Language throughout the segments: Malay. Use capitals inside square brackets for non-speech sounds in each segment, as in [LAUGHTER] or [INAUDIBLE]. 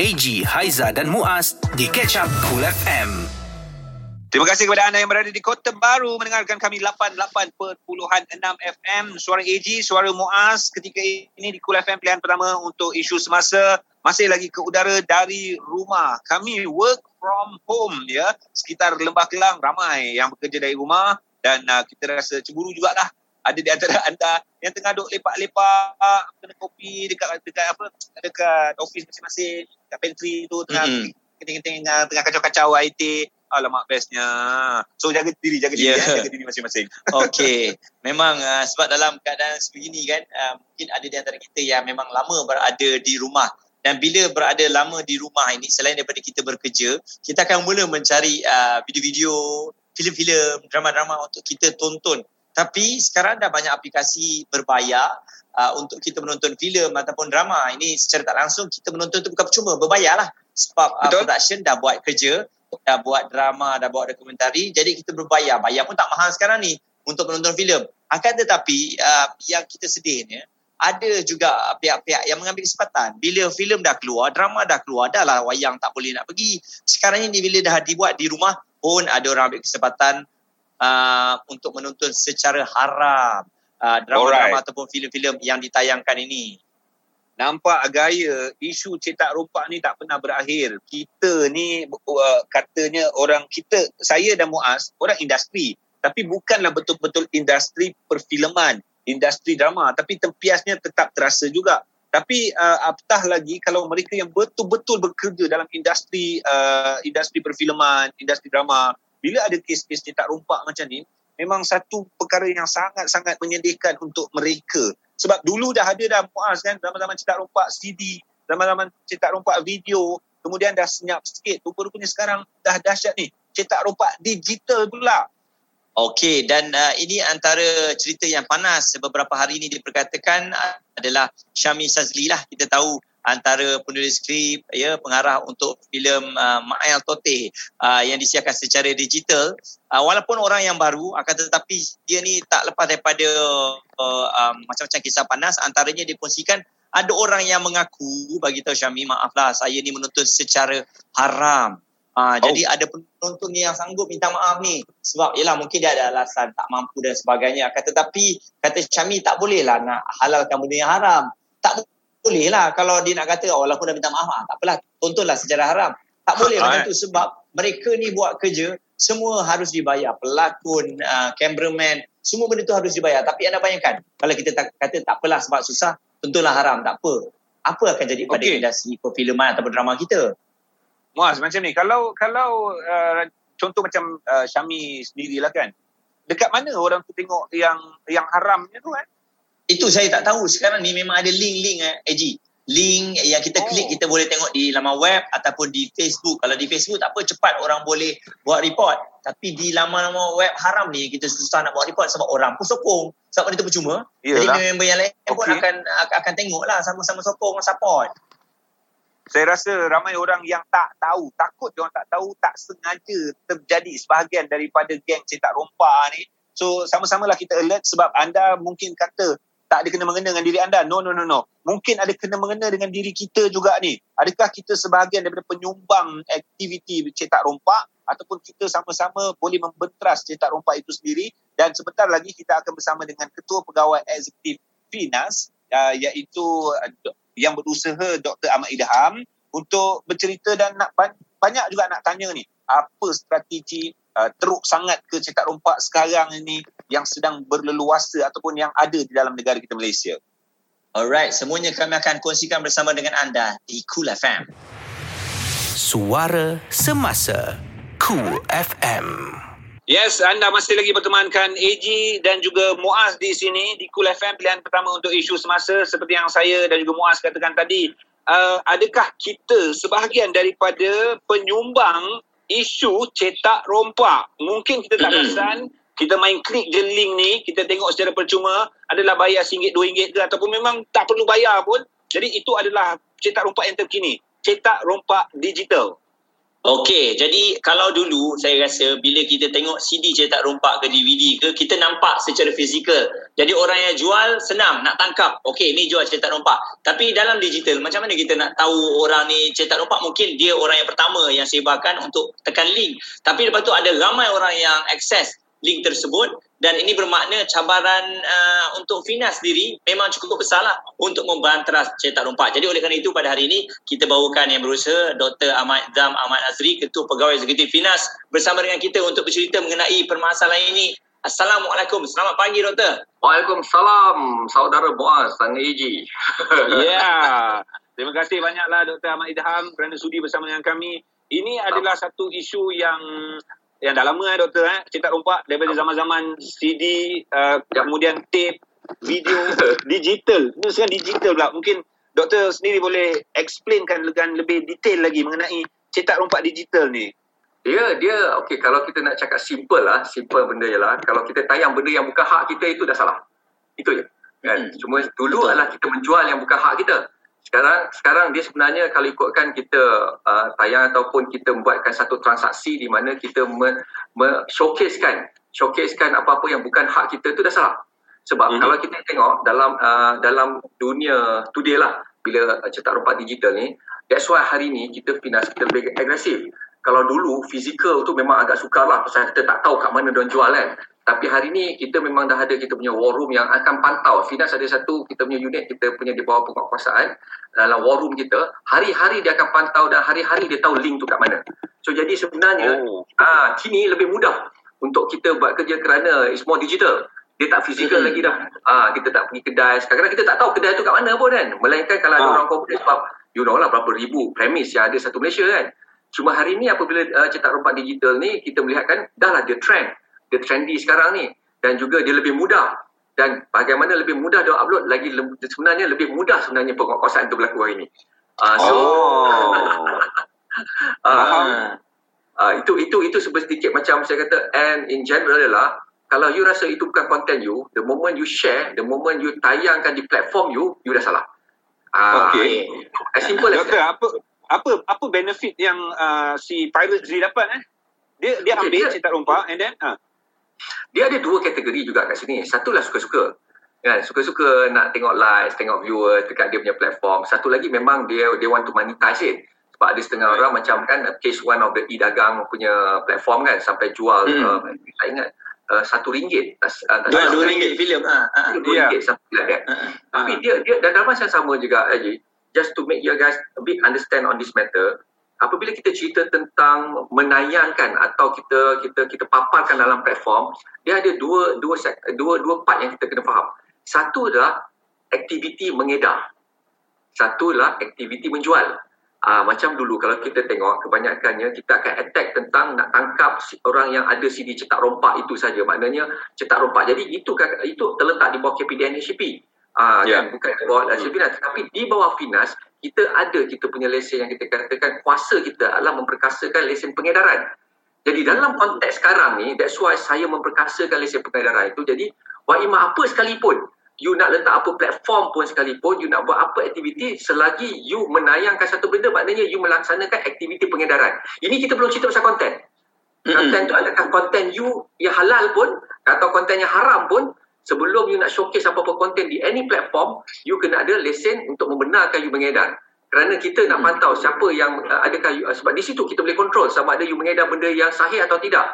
AG, Haiza dan Muaz di Catch Up Cool FM. Terima kasih kepada anda yang berada di Kota Baru mendengarkan kami 88.6 FM Suara AG, Suara Muaz ketika ini di Cool FM pilihan pertama untuk isu semasa masih lagi ke udara dari rumah. Kami work from home ya. Sekitar Lembah Kelang ramai yang bekerja dari rumah dan uh, kita rasa cemburu jugalah ada di antara anda yang tengah duk lepak-lepak kena kopi dekat dekat apa dekat office masing-masing dekat pantry tu tengah mm-hmm. keting-keting tengah kacau-kacau IT alamak bestnya. So jaga diri jaga diri yeah. ya, jaga diri masing-masing. [LAUGHS] Okey memang uh, sebab dalam keadaan sebegini kan uh, mungkin ada di antara kita yang memang lama berada di rumah. Dan bila berada lama di rumah ini selain daripada kita bekerja kita akan mula mencari uh, video-video filem-filem drama-drama untuk kita tonton tapi sekarang dah banyak aplikasi berbayar uh, untuk kita menonton filem ataupun drama. Ini secara tak langsung kita menonton itu bukan percuma, berbayar lah. Sebab uh, production dah buat kerja, dah buat drama, dah buat dokumentari. Jadi kita berbayar. Bayar pun tak mahal sekarang ni untuk menonton filem. Akan tetapi uh, yang kita sedihnya, ada juga pihak-pihak yang mengambil kesempatan. Bila filem dah keluar, drama dah keluar, dah lah wayang tak boleh nak pergi. Sekarang ini bila dah dibuat di rumah pun ada orang ambil kesempatan uh, untuk menonton secara haram uh, drama-drama Alright. ataupun filem-filem yang ditayangkan ini. Nampak gaya isu cetak rompak ni tak pernah berakhir. Kita ni uh, katanya orang kita, saya dan Muaz, orang industri. Tapi bukanlah betul-betul industri perfilman, industri drama. Tapi tempiasnya tetap terasa juga. Tapi uh, apatah lagi kalau mereka yang betul-betul bekerja dalam industri uh, industri perfilman, industri drama, bila ada kes-kes cetak rompak macam ni, memang satu perkara yang sangat-sangat menyedihkan untuk mereka. Sebab dulu dah ada dah muas kan, zaman-zaman cetak rompak CD, zaman-zaman cetak rompak video, kemudian dah senyap sikit. Rupa-rupanya sekarang dah dahsyat ni, cetak rompak digital pula. Okey dan uh, ini antara cerita yang panas beberapa hari ini diperkatakan adalah Syami Sazli lah kita tahu antara penulis skrip ya pengarah untuk filem uh, Ma'al Tote uh, yang disiarkan secara digital. Uh, walaupun orang yang baru akan tetapi dia ni tak lepas daripada uh, um, macam-macam kisah panas. Antaranya dikongsikan ada orang yang mengaku bagi tahu Syami maaflah saya ni menonton secara haram. Uh, oh. jadi ada penonton yang sanggup minta maaf ni. Sebab yalah mungkin dia ada alasan tak mampu dan sebagainya. Akan tetapi kata Syami tak boleh lah nak halalkan benda yang haram. Tak boleh lah kalau dia nak kata oh, walaupun dah minta maaf ah, tak apalah tontonlah secara haram. Tak boleh macam tu sebab mereka ni buat kerja semua harus dibayar. Pelakon uh, cameraman semua benda tu harus dibayar. Tapi anda bayangkan kalau kita tak, kata tak apalah sebab susah tontonlah haram tak apa. Apa akan jadi pada okay. industri perfilman atau drama kita? Muaz macam ni kalau kalau uh, contoh macam uh, Syami sendirilah kan dekat mana orang tu tengok yang yang haramnya tu kan itu saya tak tahu. Sekarang ni memang ada link-link eh, AG. Link yang kita klik, oh. kita boleh tengok di laman web ataupun di Facebook. Kalau di Facebook tak apa, cepat orang boleh buat report. Tapi di laman-laman web haram ni, kita susah nak buat report sebab orang pun sokong. Sebab itu percuma. Yalah. Jadi member yang lain okay. pun akan akan tengok lah sama-sama sokong, support. Saya rasa ramai orang yang tak tahu, takut dia orang tak tahu, tak sengaja terjadi sebahagian daripada geng cetak rompak ni. So sama-samalah kita alert sebab anda mungkin kata tak ada kena-mengena dengan diri anda. No, no, no, no. Mungkin ada kena-mengena dengan diri kita juga ni. Adakah kita sebahagian daripada penyumbang aktiviti cetak rompak ataupun kita sama-sama boleh membentras cetak rompak itu sendiri dan sebentar lagi kita akan bersama dengan Ketua Pegawai Eksekutif Finas uh, iaitu uh, yang berusaha Dr. Ahmad Idham untuk bercerita dan nak banyak juga nak tanya ni apa strategi uh, teruk sangat ke cetak rompak sekarang ini yang sedang berleluasa ataupun yang ada di dalam negara kita Malaysia. Alright, semuanya kami akan kongsikan bersama dengan anda di Cool FM. Suara Semasa Cool FM. Yes, anda masih lagi bertemankan AG dan juga Muaz di sini di Cool FM pilihan pertama untuk isu semasa seperti yang saya dan juga Muaz katakan tadi. Uh, adakah kita sebahagian daripada penyumbang isu cetak rompak. Mungkin kita tak [CLEARS THROAT] perasan, kita main klik je link ni, kita tengok secara percuma, adalah bayar RM1, RM2 ke ataupun memang tak perlu bayar pun. Jadi itu adalah cetak rompak yang terkini. Cetak rompak digital. Okey, jadi kalau dulu saya rasa bila kita tengok CD cetak rompak ke DVD ke, kita nampak secara fizikal. Jadi orang yang jual senang nak tangkap. Okey, ni jual cetak rompak. Tapi dalam digital, macam mana kita nak tahu orang ni cetak rompak? Mungkin dia orang yang pertama yang sebarkan untuk tekan link. Tapi lepas tu ada ramai orang yang akses link tersebut dan ini bermakna cabaran uh, untuk Fina sendiri memang cukup besar lah untuk membanteras cetak rompak. Jadi oleh kerana itu pada hari ini kita bawakan yang berusaha Dr. Ahmad Zam Ahmad Azri, Ketua Pegawai Eksekutif Finas bersama dengan kita untuk bercerita mengenai permasalahan ini. Assalamualaikum. Selamat pagi Doktor. Waalaikumsalam saudara Boaz dan Eji. [LAUGHS] Ya. [LAUGHS] Terima kasih banyaklah Dr. Ahmad Idham kerana sudi bersama dengan kami. Ini adalah satu isu yang yang dah lama eh doktor eh. Cetak rompak daripada zaman-zaman CD uh, kemudian tape video. [LAUGHS] Digital. Ini sekarang digital pula. Mungkin doktor sendiri boleh explainkan dengan lebih detail lagi mengenai cetak rompak digital ni. Dia dia okey kalau kita nak cakap simple lah simple benda je lah. Kalau kita tayang benda yang bukan hak kita itu dah salah. Itu je. Kan? Hmm. cuma dulu adalah kita menjual yang bukan hak kita sekarang sekarang dia sebenarnya kalau ikutkan kita uh, tayang ataupun kita membuatkan satu transaksi di mana kita me, me showcasekan showcasekan apa-apa yang bukan hak kita tu dah salah. Sebab mm-hmm. kalau kita tengok dalam uh, dalam dunia today lah bila cetak rompak digital ni that's why hari ni kita finance kita lebih agresif. Kalau dulu fizikal tu memang agak sukar lah pasal kita tak tahu kat mana dia jual kan tapi hari ni kita memang dah ada kita punya war room yang akan pantau. Finas ada satu kita punya unit kita punya di bawah penguasaan dalam war room kita. Hari-hari dia akan pantau dan hari-hari dia tahu link tu kat mana. So jadi sebenarnya oh. ah kini lebih mudah untuk kita buat kerja kerana it's more digital. Dia tak fizikal mm-hmm. lagi dah. Ah kita tak pergi kedai. Sekarang kita tak tahu kedai tu kat mana pun kan. Melainkan kalau ada ah. orang corporate sebab you know lah berapa ribu premis yang ada satu Malaysia kan. Cuma hari ni apabila uh, cetak rompak digital ni kita melihat kan dah lah dia trend dia trendy sekarang ni dan juga dia lebih mudah dan bagaimana lebih mudah dia upload lagi sebenarnya lebih mudah sebenarnya penguasaan itu berlaku hari ini. Uh, so oh. [LAUGHS] uh, uh, itu itu itu sedikit macam saya kata and in general adalah kalau you rasa itu bukan content you, the moment you share, the moment you tayangkan di platform you, you dah salah. Uh, okay. As simple as Doktor, apa apa apa benefit yang uh, si Pirate Z dapat eh? Dia dia okay, ambil dia, cetak rompak and then uh. Dia ada dua kategori juga kat sini. Satu lah suka-suka. Kan? Suka-suka nak tengok likes, tengok viewers dekat dia punya platform. Satu lagi memang dia dia want to monetize it. Sebab ada setengah orang macam kan case one of the e-dagang punya platform kan sampai jual hmm. uh, saya ingat uh, satu ringgit. Uh, dua, dua ringgit filem. Ha, ha, dua yeah. ringgit sampai like that. Uh, Tapi dia dia dan dalam masa yang sama juga Haji, just to make you guys a bit understand on this matter, apabila kita cerita tentang menayangkan atau kita kita kita paparkan dalam platform dia ada dua dua dua dua part yang kita kena faham. Satu adalah aktiviti mengedar. Satu adalah aktiviti menjual. Uh, macam dulu kalau kita tengok kebanyakannya kita akan attack tentang nak tangkap orang yang ada CD cetak rompak itu saja. Maknanya cetak rompak. Jadi itu itu terletak di bawah KPDN HCP Ah, yeah. kan? bukan di bawah hmm. Finas tapi di bawah Finas kita ada kita punya lesen yang kita katakan kuasa kita adalah memperkasakan lesen pengedaran. Jadi dalam konteks sekarang ni that's why saya memperkasakan lesen pengedaran itu jadi waima apa sekalipun you nak letak apa platform pun sekalipun you nak buat apa aktiviti selagi you menayangkan satu benda maknanya you melaksanakan aktiviti pengedaran. Ini kita belum cerita pasal konten. Konten tu adakah konten you yang halal pun atau konten yang haram pun sebelum you nak showcase apa-apa konten di any platform, you kena ada lesen untuk membenarkan you mengedar. Kerana kita nak hmm. pantau siapa yang uh, adakah you, uh, sebab di situ kita boleh kontrol sama ada you mengedar benda yang sahih atau tidak.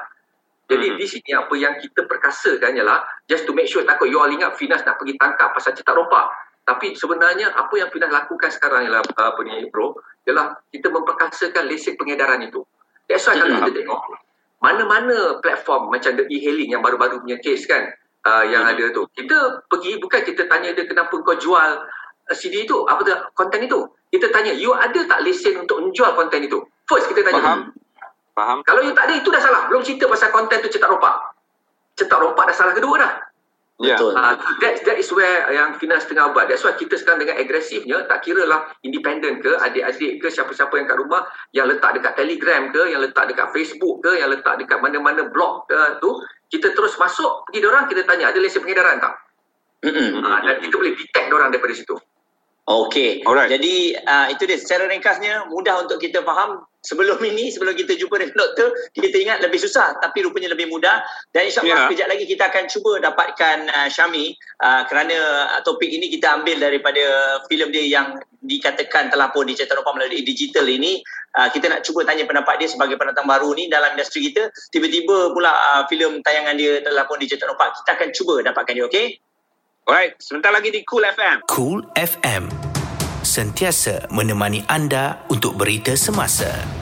Jadi hmm. di sini apa yang kita perkasakan ialah just to make sure takut you all ingat Finas nak pergi tangkap pasal cetak rompak. Tapi sebenarnya apa yang Finas lakukan sekarang ialah uh, apa ni bro, ialah kita memperkasakan lesen pengedaran itu. That's why kalau hmm. kita tengok mana-mana platform macam the e-hailing yang baru-baru punya case kan, uh, yang ada tu. Kita pergi bukan kita tanya dia kenapa kau jual uh, CD itu, apa tu, konten itu. Kita tanya, you ada tak lesen untuk menjual konten itu? First kita tanya. Faham. Faham. Kalau you tak ada, itu dah salah. Belum cerita pasal konten tu cetak rompak. Cetak rompak dah salah kedua dah. Yeah. Betul. Uh, that, that is where yang Finas tengah buat. That's why kita sekarang dengan agresifnya, tak kira lah independent ke, adik-adik ke, siapa-siapa yang kat rumah, yang letak dekat Telegram ke, yang letak dekat Facebook ke, yang letak dekat mana-mana blog ke tu, kita terus masuk pergi orang kita tanya ada lesen pengedaran tak? Ha, dan kita boleh detect orang daripada situ. Okey. Jadi uh, itu dia secara ringkasnya mudah untuk kita faham sebelum ini sebelum kita jumpa dengan doktor kita ingat lebih susah tapi rupanya lebih mudah dan insyaallah yeah. kejap lagi kita akan cuba dapatkan uh, Syami uh, kerana uh, topik ini kita ambil daripada filem dia yang dikatakan telah pun dicetak rupa melalui digital ini uh, kita nak cuba tanya pendapat dia sebagai pendatang baru ni dalam industri kita tiba-tiba pula uh, filem tayangan dia telah pun dicetak rupa kita akan cuba dapatkan dia okey Alright, sebentar lagi di Cool FM. Cool FM. Sentiasa menemani anda untuk berita semasa.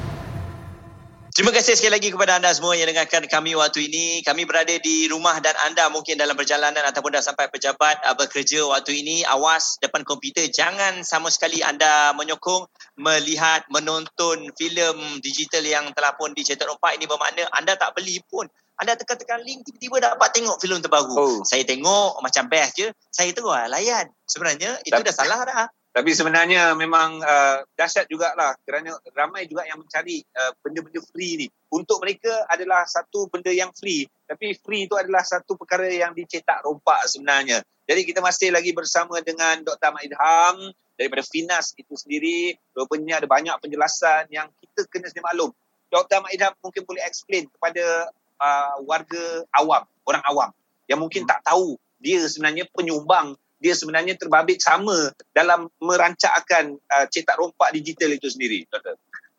Terima kasih sekali lagi kepada anda semua yang dengarkan kami waktu ini. Kami berada di rumah dan anda mungkin dalam perjalanan ataupun dah sampai pejabat uh, bekerja waktu ini. Awas depan komputer. Jangan sama sekali anda menyokong, melihat, menonton filem digital yang telah pun dicetak rompak. Ini bermakna anda tak beli pun anda tekan-tekan link tiba-tiba dapat tengok filem terbaru. Oh. Saya tengok macam best je. Saya terus layan. Sebenarnya itu tapi, dah salah dah. Tapi sebenarnya memang uh, dahsyat jugalah kerana ramai juga yang mencari uh, benda-benda free ni. Untuk mereka adalah satu benda yang free. Tapi free itu adalah satu perkara yang dicetak rompak sebenarnya. Jadi kita masih lagi bersama dengan Dr. Ahmad Idham daripada Finas itu sendiri. Rupanya ada banyak penjelasan yang kita kena sedia maklum. Dr. Ahmad Idham mungkin boleh explain kepada uh, warga awam, orang awam yang mungkin hmm. tak tahu dia sebenarnya penyumbang, dia sebenarnya terbabit sama dalam merancakkan uh, cetak rompak digital itu sendiri.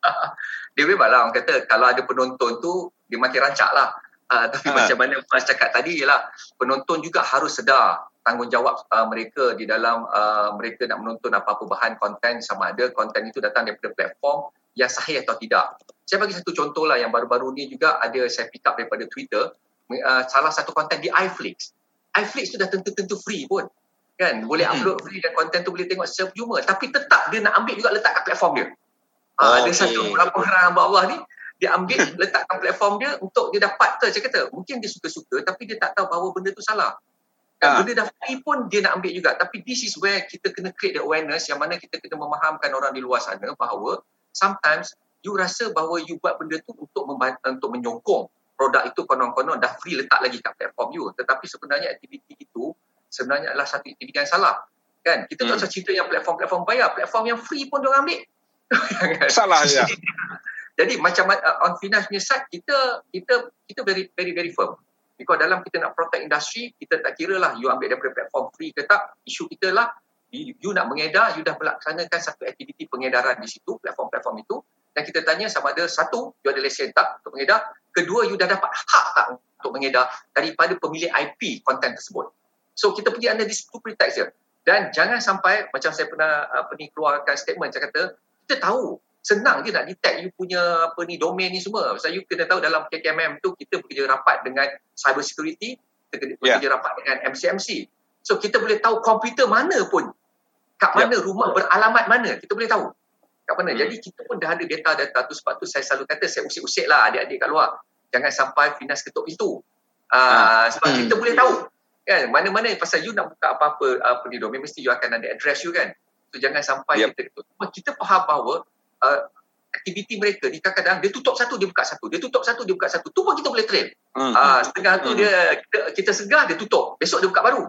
[LAUGHS] dia memanglah orang kata kalau ada penonton tu dia makin rancak lah. Uh, [LAUGHS] tapi ha. macam mana Mas cakap tadi ialah penonton juga harus sedar tanggungjawab uh, mereka di dalam uh, mereka nak menonton apa-apa bahan konten sama ada konten itu datang daripada platform yang sahih atau tidak. Saya bagi satu contoh lah yang baru-baru ni juga ada saya pick up daripada Twitter. Uh, salah satu konten di iFlix. iFlix tu dah tentu-tentu free pun. Kan? Boleh upload free dan konten tu boleh tengok secara percuma. Tapi tetap dia nak ambil juga letak kat platform dia. Oh, ada okay. satu beberapa orang hamba Allah ni dia ambil letakkan platform dia untuk dia dapat tu saya kata mungkin dia suka-suka tapi dia tak tahu bahawa benda tu salah dan ha. benda dah free pun dia nak ambil juga tapi this is where kita kena create the awareness yang mana kita kena memahamkan orang di luar sana bahawa sometimes you rasa bahawa you buat benda tu untuk membantu, untuk menyokong produk itu konon-konon dah free letak lagi kat platform you tetapi sebenarnya aktiviti itu sebenarnya adalah satu aktiviti yang salah kan? Kita hmm. tak usah cerita yang platform-platform bayar platform yang free pun dia ambil. [LAUGHS] Salah ya. Jadi macam uh, on finance punya side kita kita kita very very very firm. Because dalam kita nak protect industri kita tak kira lah you ambil daripada platform free ke tak. Isu kita lah you nak mengedar, you dah melaksanakan satu aktiviti pengedaran di situ, platform-platform itu, dan kita tanya sama ada satu, you ada lesen tak untuk mengedar, kedua, you dah dapat hak tak untuk mengedar daripada pemilik IP konten tersebut. So, kita pergi under this two pretext je. Dan jangan sampai, macam saya pernah apa ni, keluarkan statement, saya kata, kita tahu, senang je nak detect you punya apa ni domain ni semua. Sebab you kena tahu dalam KKMM tu, kita bekerja rapat dengan cyber security, kita bekerja yeah. rapat dengan MCMC. So kita boleh tahu komputer mana pun kat mana yep. rumah beralamat mana kita boleh tahu kat mana hmm. jadi kita pun dah ada data-data tu sebab tu saya selalu kata saya usik-usik lah adik-adik kat luar jangan sampai finas ketuk pintu uh, sebab hmm. kita boleh tahu kan? Mana-mana pasal you nak buka apa-apa apa ni domain mesti you akan ada address you kan? So jangan sampai yep. kita ketuk kita faham bahawa uh, aktiviti mereka ni kadang-kadang dia tutup satu dia buka satu. Dia tutup satu dia buka satu. Tu pun kita boleh train. Hmm. uh, setengah tu hmm. dia kita, kita segah dia tutup. Besok dia buka baru.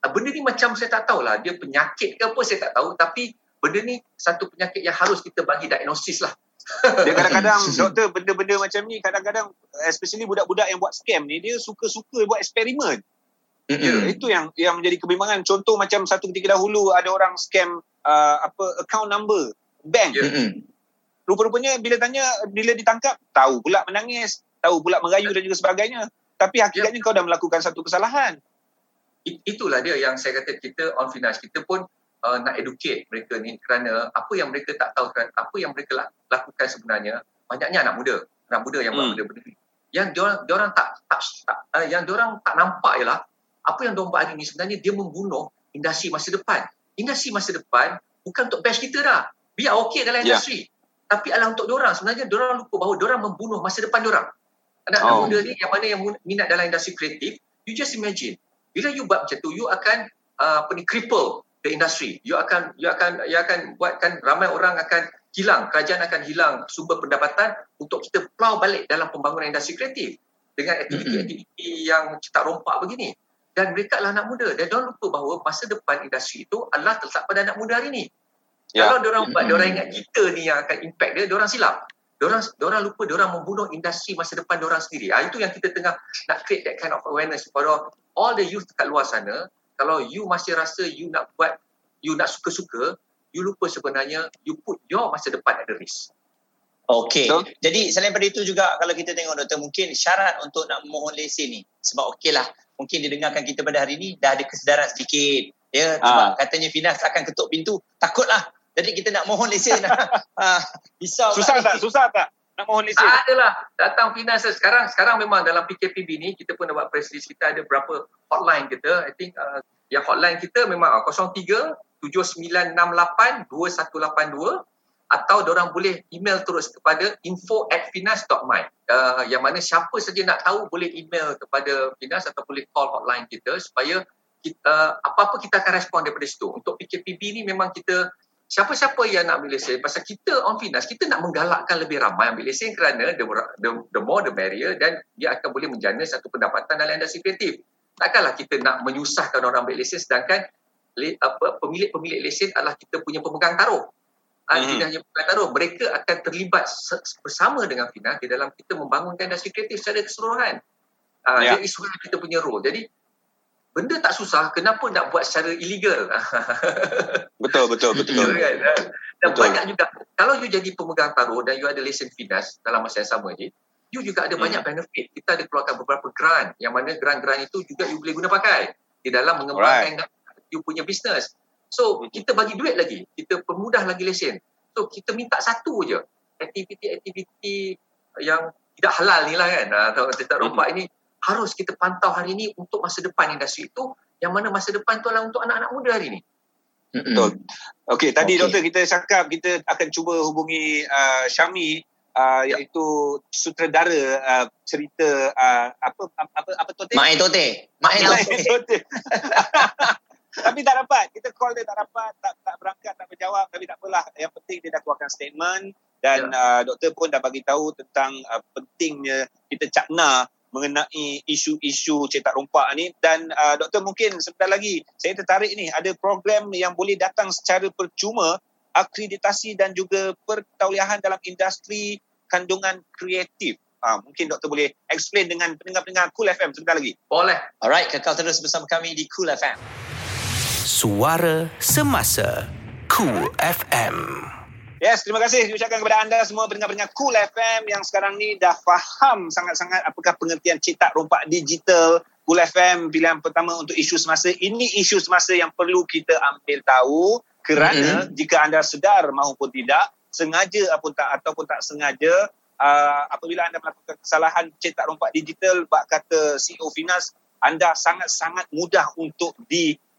Ah, benda ni macam saya tak tahulah. Dia penyakit ke apa saya tak tahu. Tapi benda ni satu penyakit yang harus kita bagi diagnosis lah. [LAUGHS] Dia kadang-kadang [LAUGHS] doktor benda-benda macam ni kadang-kadang especially budak-budak yang buat scam ni dia suka-suka buat eksperimen mm-hmm. ya, itu yang yang menjadi kebimbangan contoh macam satu ketika dahulu ada orang scam uh, apa account number bank yeah. mm-hmm. rupa-rupanya bila tanya bila ditangkap tahu pula menangis tahu pula merayu dan juga sebagainya tapi hakikatnya yeah. kau dah melakukan satu kesalahan itulah dia yang saya kata kita on finance kita pun uh, nak educate mereka ni kerana apa yang mereka tak tahu kan apa yang mereka lakukan sebenarnya banyaknya anak muda anak muda yang hmm. buat benda-benda ni yang diorang, diorang tak, tak, tak uh, yang diorang tak nampak ialah apa yang diorang buat hari ni? Sebenarnya dia membunuh industri masa depan. Industri masa depan bukan untuk batch kita dah. Biar okey dalam ya. industri. Tapi adalah untuk diorang. Sebenarnya diorang lupa bahawa diorang membunuh masa depan diorang. Anak-anak oh. muda ni yang mana yang minat dalam industri kreatif you just imagine. Bila you buat macam tu you akan uh, apa ni cripple the industry. You akan you akan you akan buatkan ramai orang akan hilang. Kerajaan akan hilang sumber pendapatan untuk kita plough balik dalam pembangunan industri kreatif. Dengan aktiviti-aktiviti mm-hmm. yang cetak rompak begini dan mereka adalah anak muda dan jangan lupa bahawa masa depan industri itu adalah terletak pada anak muda hari ini. Ya. Kalau orang buat, mm-hmm. orang ingat kita ni yang akan impact dia, orang silap. Orang orang lupa orang membunuh industri masa depan orang sendiri. Ah itu yang kita tengah nak create that kind of awareness kepada all the youth kat luar sana. Kalau you masih rasa you nak buat you nak suka-suka, you lupa sebenarnya you put your masa depan at the risk. Okey. So, Jadi selain daripada itu juga kalau kita tengok doktor mungkin syarat untuk nak mohon lesen ni sebab okeylah mungkin didengarkan kita pada hari ni dah ada kesedaran sedikit ya sebab ha. katanya Finas akan ketuk pintu takutlah jadi kita nak mohon lesen. ha, [LAUGHS] risau susah tak? Ni. Susah tak? Nak mohon lesen? Tak adalah. Datang finance sekarang. Sekarang memang dalam PKPB ni, kita pun dapat press release. Kita ada berapa hotline kita. I think uh, yang hotline kita memang uh, 03 7968 2182 atau orang boleh email terus kepada info at finas.my uh, yang mana siapa saja nak tahu boleh email kepada Finas atau boleh call hotline kita supaya kita, uh, apa-apa kita akan respon daripada situ. Untuk PKPB ni memang kita siapa-siapa yang nak ambil lesen pasal kita on finance kita nak menggalakkan lebih ramai ambil lesen kerana the, the, the more the barrier dan dia akan boleh menjana satu pendapatan dalam industri kreatif takkanlah kita nak menyusahkan orang ambil lesen sedangkan apa pemilik-pemilik lesen adalah kita punya pemegang taruh ah, hmm. tidak hanya pemegang taruh mereka akan terlibat bersama dengan Fina di dalam kita membangunkan industri kreatif secara keseluruhan uh, yeah. that is kita punya role jadi benda tak susah kenapa nak buat secara illegal [LAUGHS] betul betul betul kan? dan betul. banyak juga kalau you jadi pemegang taruh dan you ada lesen finance dalam masa yang sama ni you juga ada hmm. banyak benefit kita ada keluarkan beberapa grant yang mana grant-grant itu juga you boleh guna pakai di dalam mengembangkan right. you punya business so hmm. kita bagi duit lagi kita permudah lagi lesen so kita minta satu je aktiviti-aktiviti yang tidak halal ni lah kan atau tak rompak hmm. ini harus kita pantau hari ini untuk masa depan industri itu yang mana masa depan itu adalah untuk anak-anak muda hari ini. Betul. Okey, tadi okay. doktor kita cakap kita akan cuba hubungi uh, Syami uh, iaitu sutradara uh, cerita uh, apa apa apa Tote? Mak Tote. Mak Tote. [LAUGHS] tapi tak dapat. Kita call dia tak dapat, tak tak berangkat, tak berjawab. Tapi tak apalah. Yang penting dia dah keluarkan statement dan ya. uh, doktor pun dah bagi tahu tentang uh, pentingnya kita cakna mengenai isu-isu cetak rompak ni dan uh, doktor mungkin sebentar lagi saya tertarik ni ada program yang boleh datang secara percuma akreditasi dan juga pertauliahan dalam industri kandungan kreatif. Uh, mungkin doktor boleh explain dengan pendengar-pendengar Cool FM sebentar lagi. Boleh. Alright, kekal terus bersama kami di Cool FM. Suara Semasa Cool FM. Yes, terima kasih ucapkan kepada anda semua pendengar-pendengar Cool FM yang sekarang ni dah faham sangat-sangat apakah pengertian cetak rompak digital. Cool FM pilihan pertama untuk isu semasa. Ini isu semasa yang perlu kita ambil tahu kerana mm-hmm. jika anda sedar maupun tidak, sengaja ataupun tak ataupun tak sengaja uh, apabila anda melakukan kesalahan cetak rompak digital bak kata CEO Finas, anda sangat-sangat mudah untuk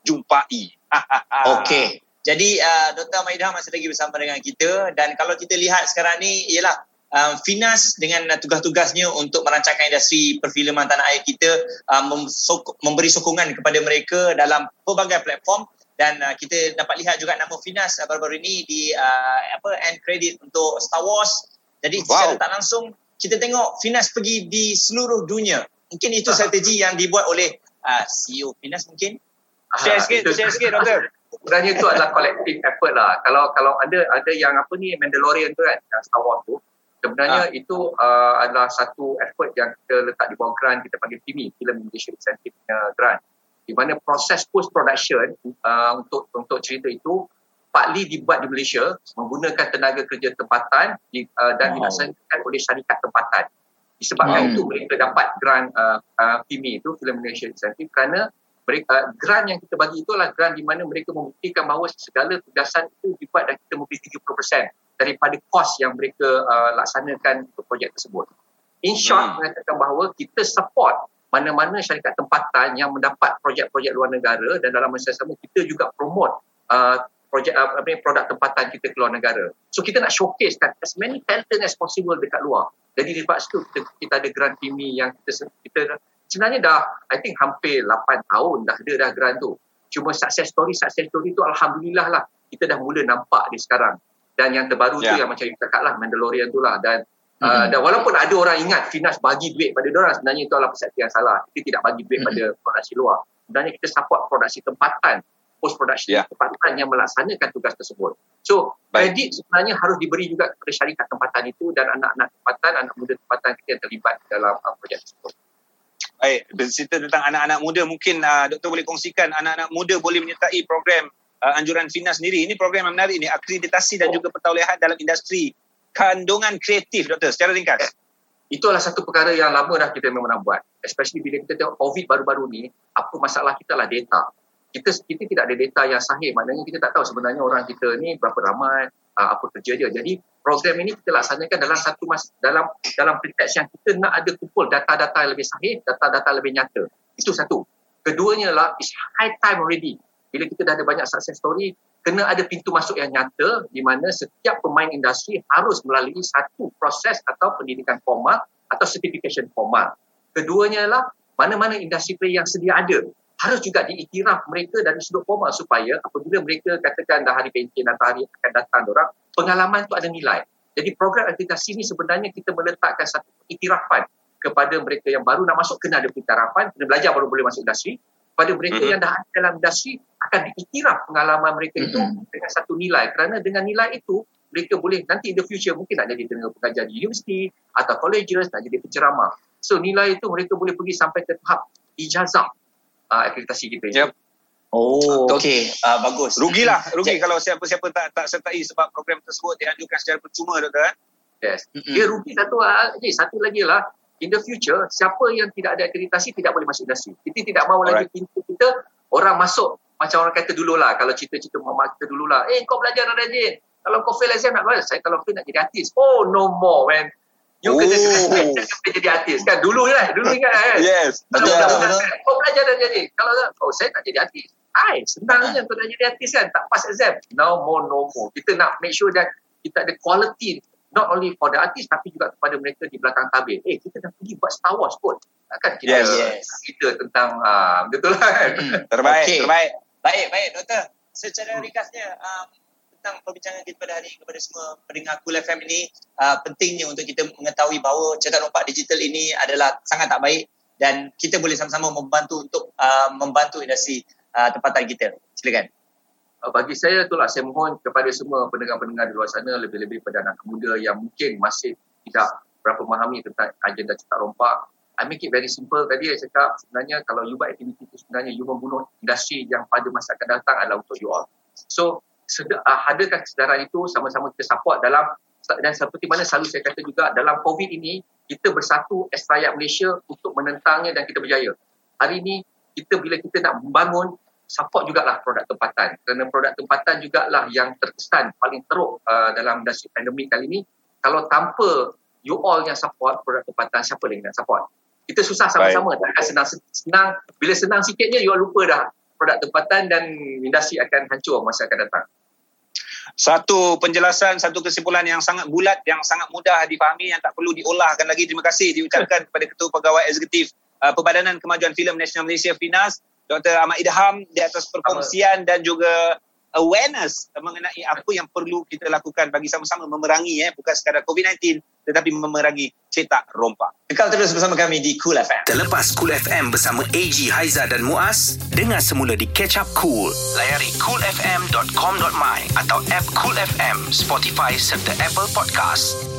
dijumpai. [LAUGHS] Okey. Jadi uh, Dr. Maidah masih lagi bersama dengan kita dan kalau kita lihat sekarang ni ialah um, Finas dengan tugas-tugasnya untuk merancangkan industri perfilman tanah air kita um, memberi sokongan kepada mereka dalam pelbagai platform dan uh, kita dapat lihat juga nama Finas uh, baru-baru ini di uh, apa end credit untuk Star Wars. Jadi wow. secara tak langsung kita tengok Finas pergi di seluruh dunia. Mungkin itu strategi yang dibuat oleh uh, CEO Finas mungkin. Share sikit, share sikit doktor sebenarnya itu adalah collective effort lah. Kalau kalau ada ada yang apa ni Mandalorian tu kan, Star Wars tu, sebenarnya ha. itu uh, adalah satu effort yang kita letak di bawah grant kita panggil FIMI, Film Indonesia Incentive Grant. Di mana proses post production uh, untuk untuk cerita itu partly dibuat di Malaysia menggunakan tenaga kerja tempatan di, uh, dan wow. dilaksanakan oleh syarikat tempatan. Disebabkan wow. itu mereka dapat grant uh, uh, FIMI itu Film Indonesia Incentive kerana mereka, uh, grant yang kita bagi itu adalah grant di mana mereka membuktikan bahawa segala tugasan itu dibuat dan kita memberi 70% daripada kos yang mereka uh, laksanakan untuk projek tersebut. In short, hmm. mengatakan bahawa kita support mana-mana syarikat tempatan yang mendapat projek-projek luar negara dan dalam masa sama kita juga promote uh, projek uh, apa produk tempatan kita ke luar negara. So kita nak showcase kan as many talent as possible dekat luar. Jadi di situ kita, kita ada grant PIMI yang kita kita sebenarnya dah I think hampir 8 tahun dah ada dah grant tu. Cuma success story, success story tu Alhamdulillah lah kita dah mula nampak di sekarang. Dan yang terbaru yeah. tu ya. yang macam you cakap lah Mandalorian tu lah. Dan, mm-hmm. uh, dan walaupun ada orang ingat Finas bagi duit pada orang sebenarnya itu adalah persepsi yang salah. Kita tidak bagi duit mm-hmm. pada produksi luar. sebenarnya kita support produksi tempatan post production yeah. tempatan yang melaksanakan tugas tersebut. So, kredit sebenarnya harus diberi juga kepada syarikat tempatan itu dan anak-anak tempatan, anak muda tempatan kita yang terlibat dalam uh, projek tersebut. Baik, bercerita tentang anak-anak muda mungkin uh, doktor boleh kongsikan anak-anak muda boleh menyertai program uh, anjuran FINAS sendiri. Ini program yang menarik ini, akreditasi dan juga pertolehan dalam industri kandungan kreatif doktor secara ringkas. Itu adalah satu perkara yang lama dah kita memang nak buat. Especially bila kita tengok COVID baru-baru ni, apa masalah kita lah data. Kita kita tidak ada data yang sahih, maknanya kita tak tahu sebenarnya orang kita ni berapa ramai, uh, apa kerja dia. Jadi program ini kita laksanakan dalam satu mas dalam dalam pretext yang kita nak ada kumpul data-data yang lebih sahih, data-data lebih nyata. Itu satu. Keduanya lah is high time already. Bila kita dah ada banyak success story, kena ada pintu masuk yang nyata di mana setiap pemain industri harus melalui satu proses atau pendidikan formal atau certification formal. Keduanya lah mana-mana industri player yang sedia ada harus juga diiktiraf mereka dari sudut formal supaya apabila mereka katakan dah hari pension atau hari akan datang orang pengalaman itu ada nilai. Jadi program akreditasi ini sebenarnya kita meletakkan satu iktirafan kepada mereka yang baru nak masuk kena ada iktirafan, kena belajar baru boleh masuk industri. Pada mereka mm-hmm. yang dah ada dalam industri akan diiktiraf pengalaman mereka itu mm-hmm. dengan satu nilai. Kerana dengan nilai itu mereka boleh nanti in the future mungkin nak jadi tenaga pengajar di universiti atau colleges, nak jadi penceramah. So nilai itu mereka boleh pergi sampai ke tahap ijazah uh, akreditasi kita. Yep. Oh, okey. Uh, bagus. Rugilah, rugi kalau siapa-siapa tak tak sertai sebab program tersebut dianjurkan secara percuma, doktor. Eh? Yes. Mm-hmm. Dia rugi satu uh, satu lagi lah. In the future, siapa yang tidak ada akreditasi tidak boleh masuk industri. Kita tidak mahu lagi pintu kita orang masuk macam orang kata dulu lah. Kalau cerita-cerita mama kita dulu lah. Eh, kau belajar rajin. Kalau kau fail exam nak belajar. Saya kalau fail nak jadi artis. Oh, no more, man. You oh. kena jadi artis. Kan dulu lah dulu [LAUGHS] ingat kan? Yes betul. kau belajar dan jadi. Kalau oh saya tak jadi artis. Hai, senang je untuk nak jadi artis kan. Tak pass exam. No more no more. Kita nak make sure that kita ada quality not only for the artist tapi juga kepada mereka di belakang tabir. Eh kita dah pergi buat Star Wars pun kan kita yes, yes. kita tentang uh, betul lah kan? Hmm, terbaik okay. terbaik. Baik baik doktor. Secara ringkasnya um, tentang perbincangan kita pada hari ini kepada semua pendengar Cool FM ini uh, pentingnya untuk kita mengetahui bahawa cetak rompak digital ini adalah sangat tak baik dan kita boleh sama-sama membantu untuk uh, membantu industri uh, tempatan kita. Silakan. Uh, bagi saya itulah saya mohon kepada semua pendengar-pendengar di luar sana lebih-lebih pada anak muda yang mungkin masih tidak berapa memahami tentang agenda cetak rompak. I make it very simple. Tadi saya cakap sebenarnya kalau you buat aktiviti itu sebenarnya you membunuh industri yang pada masa akan datang adalah untuk you all. So uh, hadirkan kesedaran itu sama-sama kita support dalam dan seperti mana selalu saya kata juga dalam COVID ini kita bersatu as rakyat Malaysia untuk menentangnya dan kita berjaya. Hari ini kita bila kita nak membangun support jugalah produk tempatan kerana produk tempatan jugalah yang terkesan paling teruk uh, dalam industri pandemik kali ini. Kalau tanpa you all yang support produk tempatan siapa lagi nak support? Kita susah sama-sama tak akan senang senang bila senang sikitnya you all lupa dah produk tempatan dan industri akan hancur masa akan datang satu penjelasan, satu kesimpulan yang sangat bulat, yang sangat mudah dipahami, yang tak perlu diolahkan lagi. Terima kasih diucapkan [LAUGHS] kepada Ketua Pegawai Eksekutif uh, Perbadanan Kemajuan Filem Nasional Malaysia, FINAS, Dr. Ahmad Idham di atas perkongsian dan juga awareness mengenai apa yang perlu kita lakukan bagi sama-sama memerangi eh bukan sekadar COVID-19 tetapi memerangi cetak rompak. Kekal terus bersama kami di Cool FM. Terlepas Cool FM bersama AG Haiza dan Muaz, dengar semula di Catch Up Cool. Layari coolfm.com.my atau app Cool FM, Spotify serta Apple Podcast.